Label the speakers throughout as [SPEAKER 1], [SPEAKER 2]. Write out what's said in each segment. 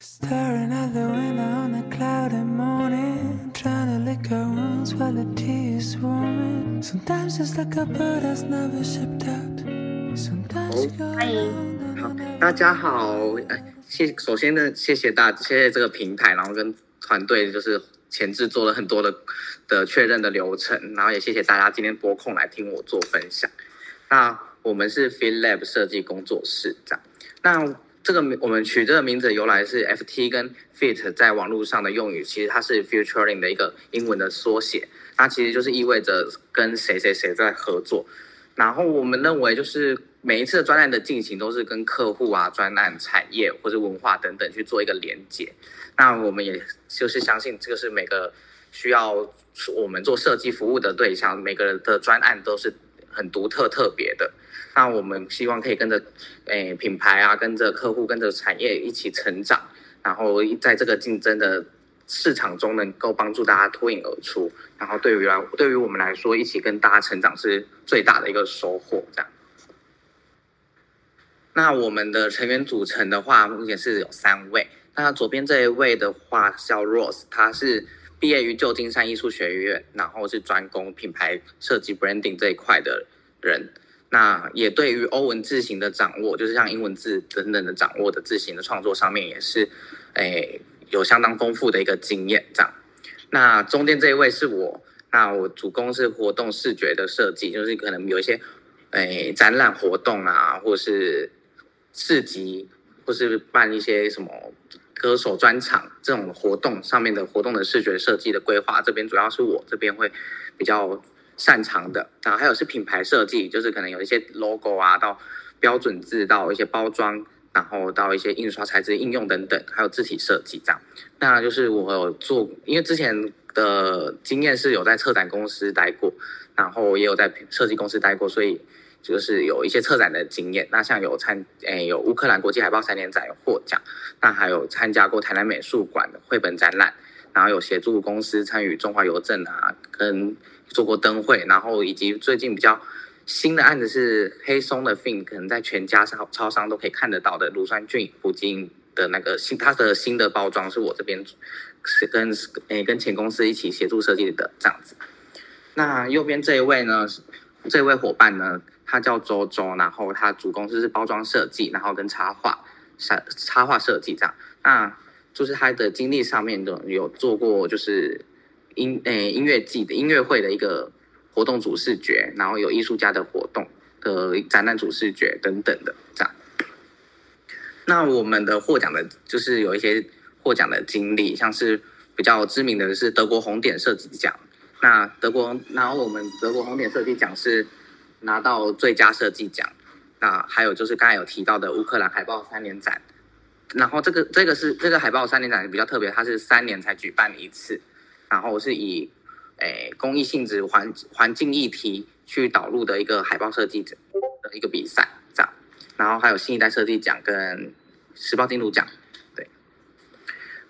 [SPEAKER 1] Staring out the window on a cloudy morning, trying to lick our wounds while the tea is warming. Sometimes it's like a bird that's never shipped out. Sometimes you go
[SPEAKER 2] 欢迎
[SPEAKER 1] ，around
[SPEAKER 2] 好
[SPEAKER 1] and never，
[SPEAKER 2] 大家好，哎，谢，首先呢，谢谢大，谢谢这个平台，然后跟团队就是前置做了很多的的确认的流程，然后也谢谢大家今天拨空来听我做分享。那我们是 Fit Lab 设计工作室，这样。那这个我们取这个名字由来是 FT 跟 Fit 在网络上的用语，其实它是 futuring 的一个英文的缩写，它其实就是意味着跟谁谁谁在合作。然后我们认为，就是每一次的专案的进行都是跟客户啊、专案、产业或者文化等等去做一个连接。那我们也就是相信，这个是每个需要我们做设计服务的对象，每个人的专案都是很独特、特别的。那我们希望可以跟着诶品牌啊，跟着客户、跟着产业一起成长，然后在这个竞争的市场中能够帮助大家脱颖而出。然后对于来对于我们来说，一起跟大家成长是最大的一个收获。这样。那我们的成员组成的话，目前是有三位。那左边这一位的话叫 Rose，他是毕业于旧金山艺术学院，然后是专攻品牌设计 branding 这一块的人。那也对于欧文字型的掌握，就是像英文字等等的掌握的字型的创作上面，也是诶有相当丰富的一个经验。这样，那中间这一位是我，那我主攻是活动视觉的设计，就是可能有一些诶展览活动啊，或是市集，或是办一些什么歌手专场这种活动上面的活动的视觉设计的规划，这边主要是我这边会比较。擅长的，然后还有是品牌设计，就是可能有一些 logo 啊，到标准字，到一些包装，然后到一些印刷材质应用等等，还有字体设计这样。那就是我做，因为之前的经验是有在策展公司待过，然后也有在设计公司待过，所以就是有一些策展的经验。那像有参，诶，有乌克兰国际海报三年展获奖，那还有参加过台南美术馆的绘本展览，然后有协助公司参与中华邮政啊，跟做过灯会，然后以及最近比较新的案子是黑松的 Fin，可能在全家超超商都可以看得到的乳酸菌补剂的那个新，它的新的包装是我这边是跟诶跟前公司一起协助设计的这样子。那右边这一位呢，这位伙伴呢，他叫周周，然后他主攻是包装设计，然后跟插画插插画设计这样。那就是他的经历上面的有做过就是。音诶，音乐季的音乐会的一个活动主视觉，然后有艺术家的活动的展览主视觉等等的这样。那我们的获奖的，就是有一些获奖的经历，像是比较知名的是德国红点设计奖。那德国，然后我们德国红点设计奖是拿到最佳设计奖。那还有就是刚才有提到的乌克兰海报三年展，然后这个这个是这个海报三年展比较特别，它是三年才举办一次。然后是以，诶，公益性质环环境议题去导入的一个海报设计者的一个比赛，这样。然后还有新一代设计奖跟时报金读奖，对。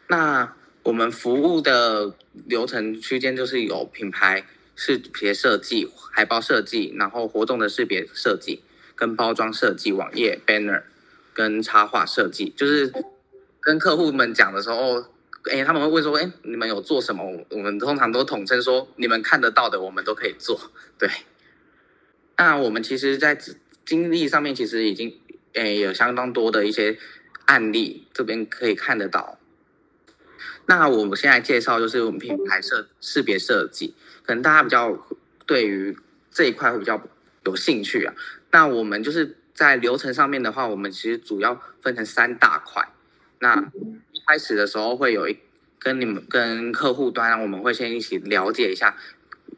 [SPEAKER 2] 那我们服务的流程区间就是有品牌识别设计、海报设计，然后活动的识别设计、跟包装设计、网页 banner 跟插画设计，就是跟客户们讲的时候。哎，他们会问说：“哎，你们有做什么？”我们通常都统称说：“你们看得到的，我们都可以做。”对。那我们其实，在经历上面，其实已经哎有相当多的一些案例，这边可以看得到。那我们现在介绍就是我们品牌设识别设计，可能大家比较对于这一块会比较有兴趣啊。那我们就是在流程上面的话，我们其实主要分成三大块。那一开始的时候会有一跟你们跟客户端，我们会先一起了解一下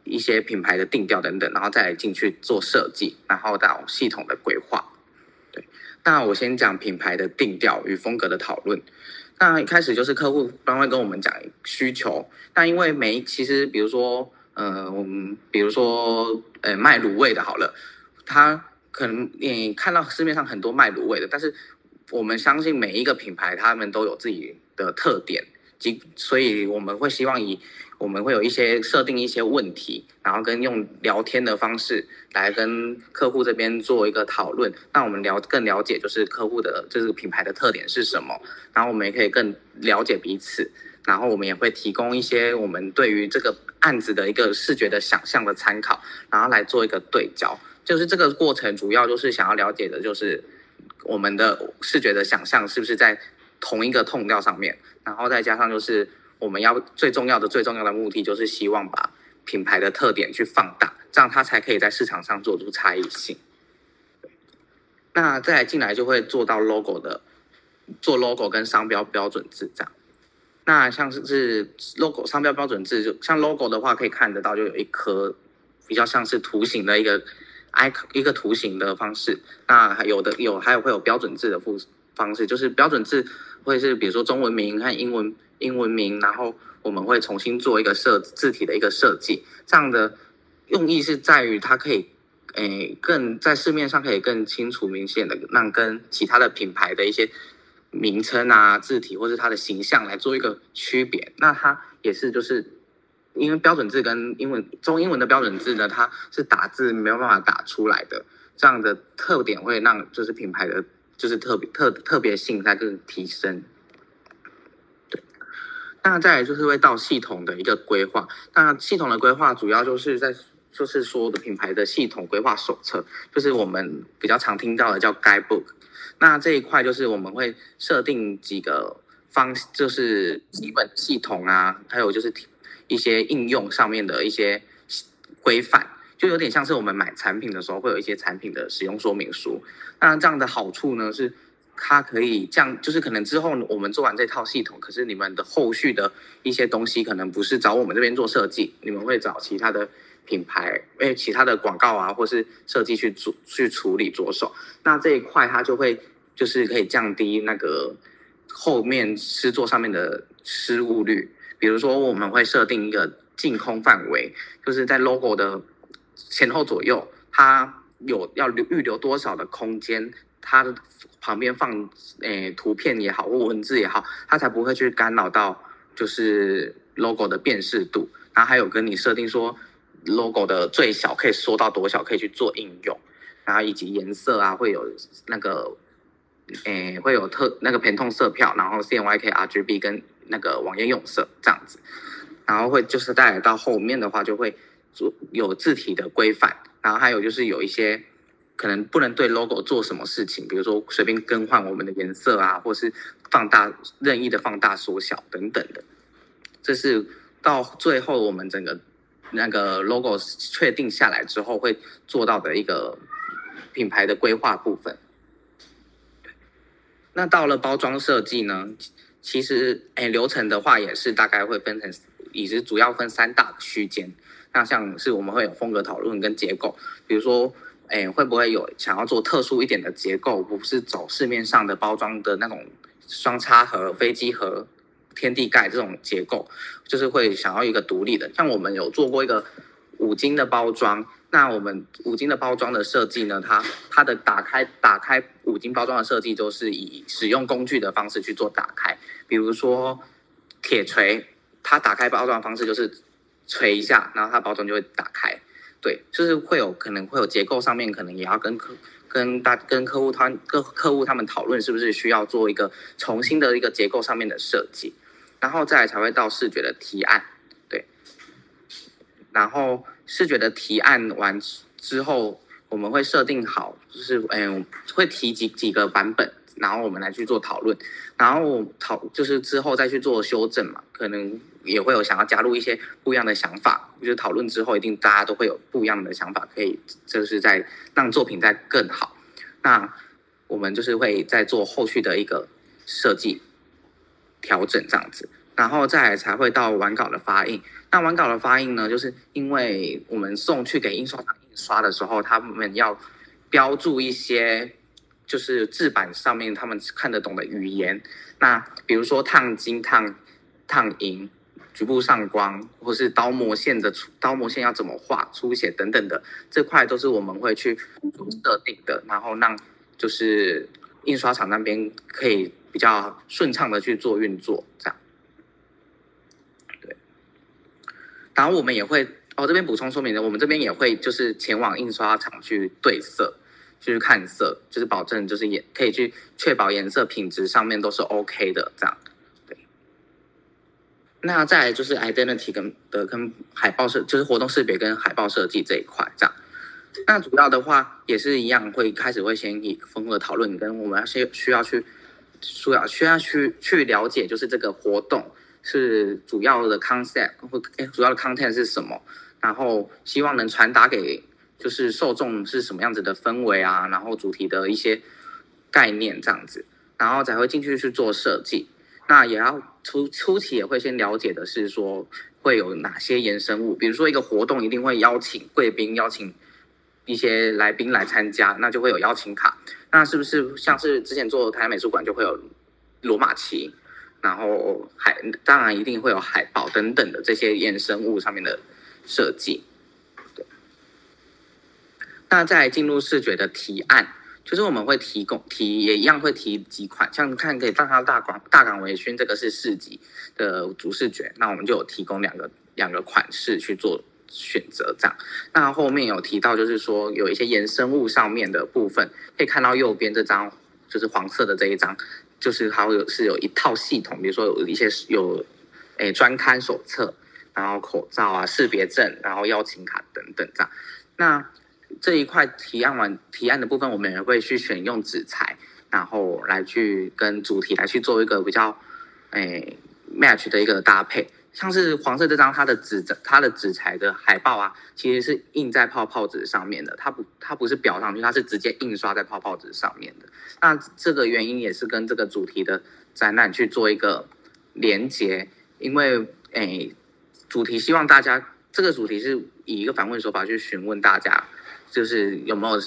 [SPEAKER 2] 一些品牌的定调等等，然后再进去做设计，然后到系统的规划。对，那我先讲品牌的定调与风格的讨论。那一开始就是客户端会跟我们讲需求，但因为每其实比如说，呃，我们比如说呃卖卤味的好了，他可能你看到市面上很多卖卤味的，但是我们相信每一个品牌，他们都有自己的特点，即所以我们会希望以我们会有一些设定一些问题，然后跟用聊天的方式来跟客户这边做一个讨论，让我们了更了解就是客户的这个品牌的特点是什么，然后我们也可以更了解彼此，然后我们也会提供一些我们对于这个案子的一个视觉的想象的参考，然后来做一个对焦，就是这个过程主要就是想要了解的就是我们的视觉的想象是不是在同一个痛调上面。然后再加上就是我们要最重要的最重要的目的就是希望把品牌的特点去放大，这样它才可以在市场上做出差异性。那再进来就会做到 logo 的做 logo 跟商标标准字这样。那像是是 logo 商标标准字，就像 logo 的话可以看得到，就有一颗比较像是图形的一个 icon 一个图形的方式。那还有的有还有会有标准字的方方式，就是标准字。会是比如说中文名和英文英文名，然后我们会重新做一个设字体的一个设计，这样的用意是在于它可以，诶，更在市面上可以更清楚明显的让跟其他的品牌的一些名称啊字体或是它的形象来做一个区别。那它也是就是因为标准字跟英文中英文的标准字呢，它是打字没有办法打出来的，这样的特点会让就是品牌的。就是特别特特别性在更提升，那再来就是会到系统的一个规划。那系统的规划主要就是在就是说的品牌的系统规划手册，就是我们比较常听到的叫 Guidebook。那这一块就是我们会设定几个方，就是基本系统啊，还有就是一些应用上面的一些规范。就有点像是我们买产品的时候会有一些产品的使用说明书，那这样的好处呢是，它可以这样，就是可能之后我们做完这套系统，可是你们的后续的一些东西可能不是找我们这边做设计，你们会找其他的品牌，诶，其他的广告啊，或是设计去做去处理着手，那这一块它就会就是可以降低那个后面制作上面的失误率，比如说我们会设定一个净空范围，就是在 logo 的。前后左右，它有要留预留多少的空间？它的旁边放诶、图片也好，或文字也好，它才不会去干扰到就是 logo 的辨识度。然后还有跟你设定说 logo 的最小可以缩到多小，可以去做应用。然后以及颜色啊，会有那个诶、会有特那个偏痛色票，然后 CMYK RGB 跟那个网页用色这样子。然后会就是带来到后面的话就会。做有字体的规范，然后还有就是有一些可能不能对 logo 做什么事情，比如说随便更换我们的颜色啊，或是放大任意的放大缩小等等的。这是到最后我们整个那个 logo 确定下来之后会做到的一个品牌的规划部分。那到了包装设计呢，其实哎流程的话也是大概会分成，也是主要分三大区间。那像是我们会有风格讨论跟结构，比如说，哎，会不会有想要做特殊一点的结构，不是走市面上的包装的那种双插盒、飞机盒、天地盖这种结构，就是会想要一个独立的。像我们有做过一个五金的包装，那我们五金的包装的设计呢，它它的打开打开五金包装的设计都是以使用工具的方式去做打开，比如说铁锤，它打开包装的方式就是。锤一下，然后它包装就会打开，对，就是会有可能会有结构上面可能也要跟客跟大跟客户他跟客户他们讨论是不是需要做一个重新的一个结构上面的设计，然后再来才会到视觉的提案，对，然后视觉的提案完之后，我们会设定好，就是嗯会提几几个版本，然后我们来去做讨论，然后讨就是之后再去做修正嘛，可能。也会有想要加入一些不一样的想法，就是讨论之后，一定大家都会有不一样的想法，可以就是在让作品再更好。那我们就是会再做后续的一个设计调整这样子，然后再才会到完稿的发印。那完稿的发印呢，就是因为我们送去给印刷厂印刷的时候，他们要标注一些就是制版上面他们看得懂的语言。那比如说烫金、烫烫银。局部上光，或是刀模线的刀模线要怎么画、出血等等的，这块都是我们会去设定的，然后让就是印刷厂那边可以比较顺畅的去做运作，这样。对然后我们也会哦，这边补充说明的，我们这边也会就是前往印刷厂去对色，去看色，就是保证就是也可以去确保颜色品质上面都是 OK 的这样。对。那再来就是 identity 跟的跟海报设，就是活动识别跟海报设计这一块这样。那主要的话也是一样，会开始会先以丰富的讨论，跟我们要先需要去需要需要去去了解，就是这个活动是主要的 concept 或主要的 content 是什么，然后希望能传达给就是受众是什么样子的氛围啊，然后主题的一些概念这样子，然后才会进去去做设计。那也要初初期也会先了解的是说会有哪些延伸物，比如说一个活动一定会邀请贵宾，邀请。一些来宾来参加，那就会有邀请卡。那是不是像是之前做台湾美术馆就会有罗马旗，然后海当然一定会有海报等等的这些衍生物上面的设计。那再进入视觉的提案，就是我们会提供提也一样会提几款，像看可以放它大港大港微醺这个是市集的主视觉，那我们就有提供两个两个款式去做。选择这样，那后面有提到，就是说有一些衍生物上面的部分，可以看到右边这张，就是黄色的这一张，就是它有是有一套系统，比如说有一些有诶专刊手册，然后口罩啊、识别证，然后邀请卡等等这样。那这一块提案完提案的部分，我们也会去选用纸材，然后来去跟主题来去做一个比较诶 match 的一个搭配。像是黄色这张，它的纸它的纸材的海报啊，其实是印在泡泡纸上面的，它不它不是裱上去，它是直接印刷在泡泡纸上面的。那这个原因也是跟这个主题的展览去做一个连接，因为诶，主题希望大家这个主题是以一个反问手法去询问大家，就是有没有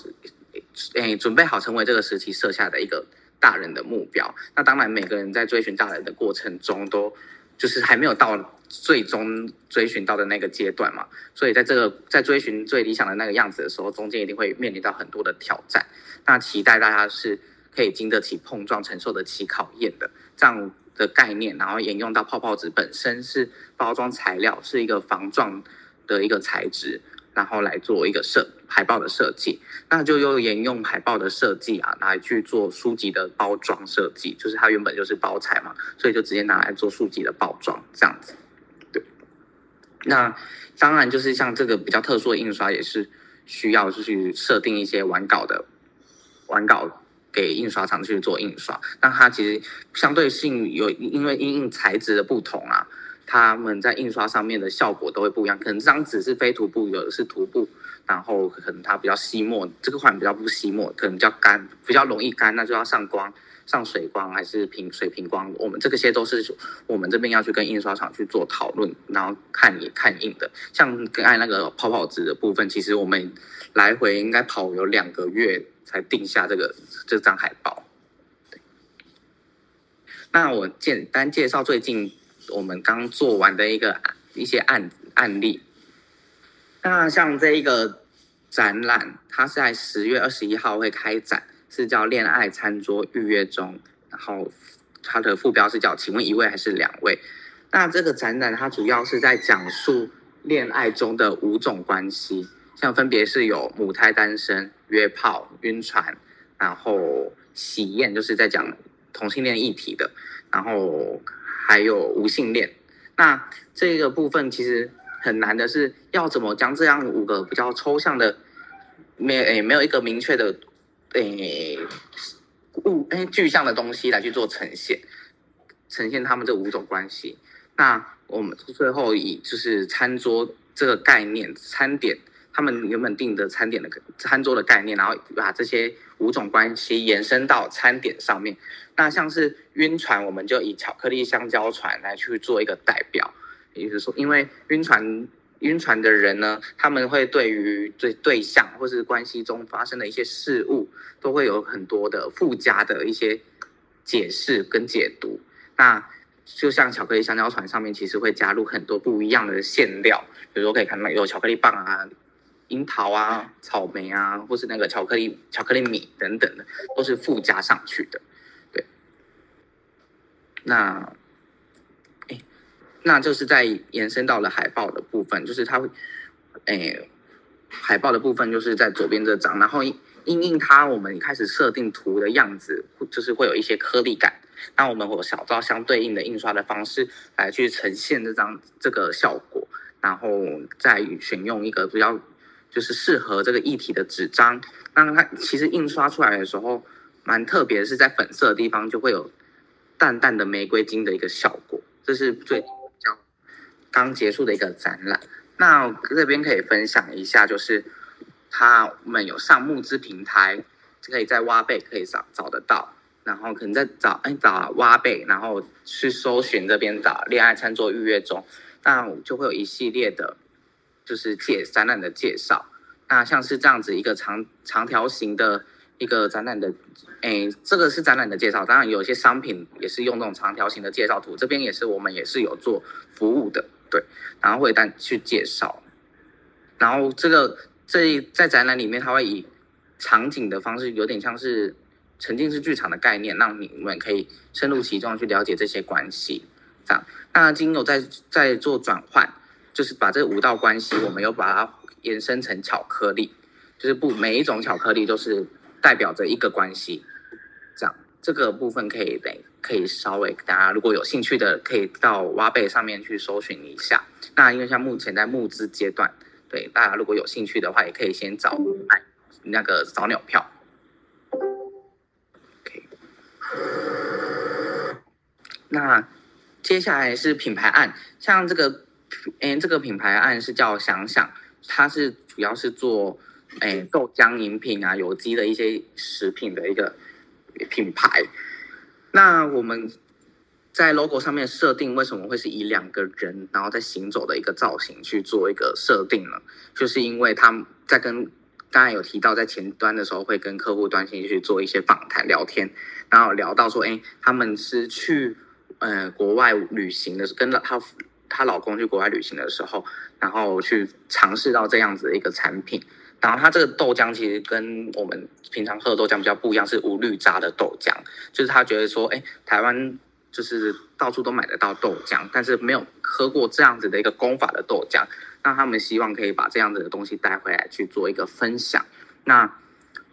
[SPEAKER 2] 诶准备好成为这个时期设下的一个大人的目标。那当然，每个人在追寻大人的过程中都。就是还没有到最终追寻到的那个阶段嘛，所以在这个在追寻最理想的那个样子的时候，中间一定会面临到很多的挑战。那期待大家是可以经得起碰撞、承受得起考验的这样的概念，然后沿用到泡泡纸本身是包装材料，是一个防撞的一个材质。然后来做一个设海报的设计，那就又沿用海报的设计啊，来去做书籍的包装设计，就是它原本就是包材嘛，所以就直接拿来做书籍的包装这样子。对，那当然就是像这个比较特殊的印刷，也是需要去设定一些完稿的完稿给印刷厂去做印刷，那它其实相对性有因为因应材质的不同啊。他们在印刷上面的效果都会不一样，可能这张纸是非涂布，有的是涂布，然后可能它比较吸墨，这个款比较不吸墨，可能比较干，比较容易干，那就要上光，上水光还是平水平光，我们这个些都是我们这边要去跟印刷厂去做讨论，然后看也看印的。像刚才那个泡泡纸的部分，其实我们来回应该跑有两个月才定下这个这张海报。对，那我简单介绍最近。我们刚做完的一个一些案案例，那像这一个展览，它是在十月二十一号会开展，是叫“恋爱餐桌预约中”，然后它的副标是叫“请问一位还是两位”。那这个展览它主要是在讲述恋爱中的五种关系，像分别是有母胎单身、约炮、晕船，然后喜宴，就是在讲同性恋议题的，然后。还有无性恋，那这个部分其实很难的是，要怎么将这样五个比较抽象的，没诶没有一个明确的诶物诶具象的东西来去做呈现，呈现他们这五种关系。那我们最后以就是餐桌这个概念，餐点他们原本定的餐点的餐桌的概念，然后把这些五种关系延伸到餐点上面。那像是晕船，我们就以巧克力香蕉船来去做一个代表，也就是说，因为晕船晕船的人呢，他们会对于对对象或是关系中发生的一些事物，都会有很多的附加的一些解释跟解读。那就像巧克力香蕉船上面，其实会加入很多不一样的馅料，比如说可以看到有巧克力棒啊、樱桃啊、草莓啊，或是那个巧克力巧克力米等等的，都是附加上去的。那，哎，那就是在延伸到了海报的部分，就是它会，诶，海报的部分就是在左边这张，然后因应它我们一开始设定图的样子，就是会有一些颗粒感，那我们会有小到相对应的印刷的方式来去呈现这张这个效果，然后再选用一个比较就是适合这个议题的纸张，那它其实印刷出来的时候蛮特别，是在粉色的地方就会有淡淡的玫瑰金的一个效果，这是最。刚结束的一个展览，那这边可以分享一下，就是他们有上募资平台，可以在挖贝可以找找得到，然后可能在找哎找挖贝，然后去搜寻这边找恋爱餐桌预约中，那就会有一系列的，就是介展览的介绍，那像是这样子一个长长条形的一个展览的，哎，这个是展览的介绍，当然有些商品也是用这种长条形的介绍图，这边也是我们也是有做服务的。对，然后会单去介绍，然后这个这在展览里面，它会以场景的方式，有点像是沉浸式剧场的概念，让你们可以深入其中去了解这些关系。这样，那经有在在做转换，就是把这五道关系，我们又把它延伸成巧克力，就是不每一种巧克力都是代表着一个关系。这样，这个部分可以得。可以稍微大家如果有兴趣的，可以到挖贝上面去搜寻一下。那因为像目前在募资阶段，对大家如果有兴趣的话，也可以先找买那个早鸟票。OK，那接下来是品牌案，像这个，嗯，这个品牌案是叫想想，它是主要是做哎豆浆饮品啊、有机的一些食品的一个品牌。那我们在 logo 上面设定为什么会是以两个人然后在行走的一个造型去做一个设定呢？就是因为他们在跟刚才有提到在前端的时候会跟客户端先去做一些访谈聊天，然后聊到说，哎，他们是去呃国外旅行的，跟她她老公去国外旅行的时候，然后去尝试到这样子的一个产品。然后它这个豆浆其实跟我们平常喝的豆浆比较不一样，是无滤渣的豆浆。就是他觉得说，哎，台湾就是到处都买得到豆浆，但是没有喝过这样子的一个功法的豆浆。那他们希望可以把这样子的东西带回来去做一个分享。那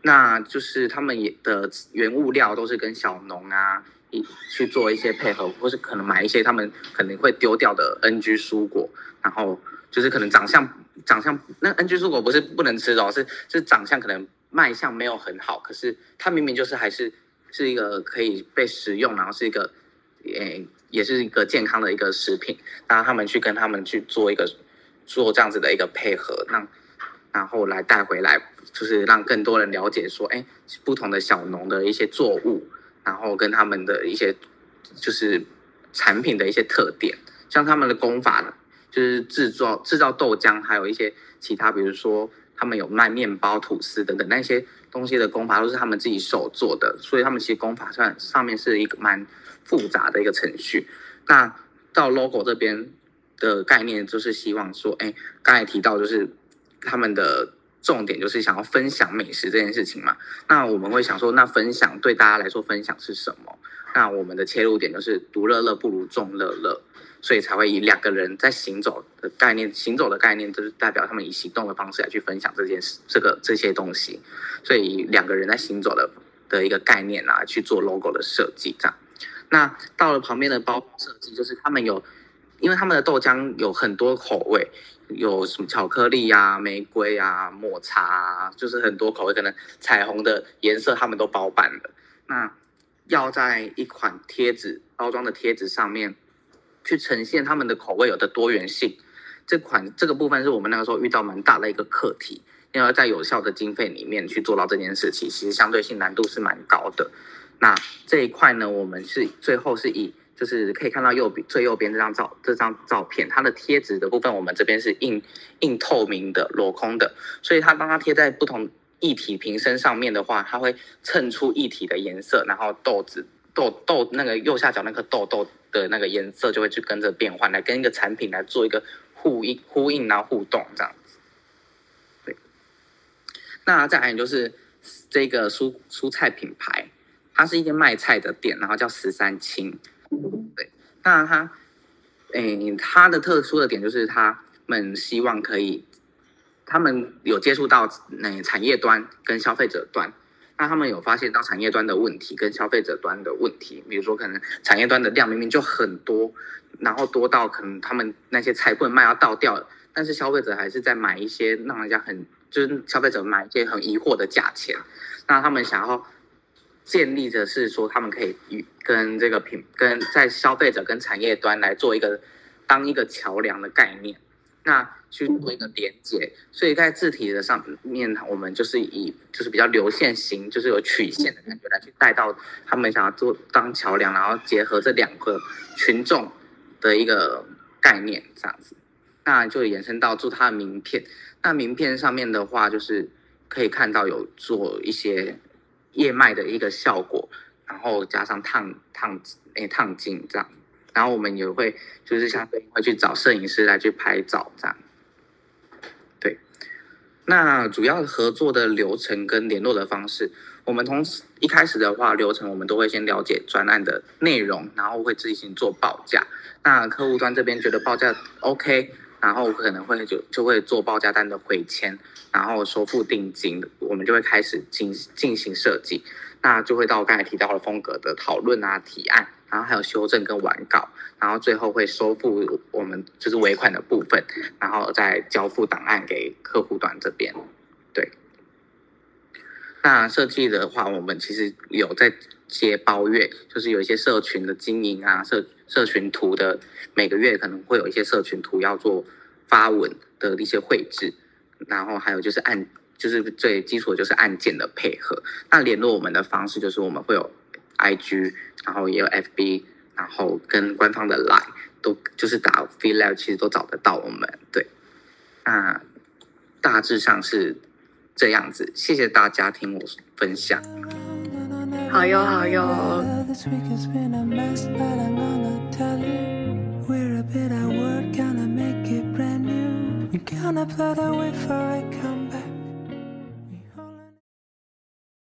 [SPEAKER 2] 那就是他们也的原物料都是跟小农啊一去做一些配合，或是可能买一些他们可能会丢掉的 NG 蔬果，然后就是可能长相。长相那 NG 蔬果不是不能吃的哦，是是长相可能卖相没有很好，可是它明明就是还是是一个可以被食用，然后是一个诶也是一个健康的一个食品，然后他们去跟他们去做一个做这样子的一个配合，让然后来带回来，就是让更多人了解说，哎，不同的小农的一些作物，然后跟他们的一些就是产品的一些特点，像他们的功法呢。就是制作制造豆浆，还有一些其他，比如说他们有卖面包、吐司等等那些东西的工法，都是他们自己手做的，所以他们其实工法上上面是一个蛮复杂的一个程序。那到 logo 这边的概念，就是希望说，哎，刚才提到就是他们的重点就是想要分享美食这件事情嘛。那我们会想说，那分享对大家来说，分享是什么？那我们的切入点就是独乐乐不如众乐乐。所以才会以两个人在行走的概念，行走的概念就是代表他们以行动的方式来去分享这件事，这个这些东西。所以两个人在行走的的一个概念啊，去做 logo 的设计这样。那到了旁边的包装设计，就是他们有，因为他们的豆浆有很多口味，有什么巧克力啊、玫瑰啊、抹茶啊，就是很多口味，可能彩虹的颜色他们都包办了。那要在一款贴纸包装的贴纸上面。去呈现他们的口味有的多元性，这款这个部分是我们那个时候遇到蛮大的一个课题，因为在有效的经费里面去做到这件事情，其实相对性难度是蛮高的。那这一块呢，我们是最后是以就是可以看到右边最右边这张照这张照片，它的贴纸的部分，我们这边是硬硬透明的镂空的，所以它当它贴在不同液体瓶身上面的话，它会衬出液体的颜色，然后豆子豆豆那个右下角那颗豆豆。的那个颜色就会去跟着变换，来跟一个产品来做一个呼应、呼应然后互动这样子。对，那再来就是这个蔬蔬菜品牌，它是一间卖菜的店，然后叫十三青。对，那它诶，它的特殊的点就是他们希望可以，他们有接触到那产业端跟消费者端，那他们有发现到产业端的问题跟消费者端的问题，比如说可能产业端的量明明就很多，然后多到可能他们那些菜不能卖要倒掉了，但是消费者还是在买一些让人家很就是消费者买一些很疑惑的价钱，那他们想要。建立的是说，他们可以与跟这个品跟在消费者跟产业端来做一个当一个桥梁的概念，那去做一个连接。所以在字体的上面，我们就是以就是比较流线型，就是有曲线的感觉来去带到他们想要做当桥梁，然后结合这两个群众的一个概念这样子，那就延伸到做它的名片。那名片上面的话，就是可以看到有做一些。叶脉的一个效果，然后加上烫烫诶烫金这样，然后我们也会就是相对会去找摄影师来去拍照这样。对，那主要合作的流程跟联络的方式，我们从一开始的话流程，我们都会先了解专案的内容，然后会自行做报价。那客户端这边觉得报价 OK。然后可能会就就会做报价单的回签，然后收付定金，我们就会开始进进行设计，那就会到刚才提到的风格的讨论啊、提案，然后还有修正跟完稿，然后最后会收付我们就是尾款的部分，然后再交付档案给客户端这边。对，那设计的话，我们其实有在接包月，就是有一些社群的经营啊，社社群图的。每个月可能会有一些社群图要做发文的一些绘制，然后还有就是按就是最基础的就是案件的配合。那联络我们的方式就是我们会有 IG，然后也有 FB，然后跟官方的 Line 都就是打 Feel Lab，其实都找得到我们。对，那大致上是这样子。谢谢大家听我分享。
[SPEAKER 3] 好哟好哟。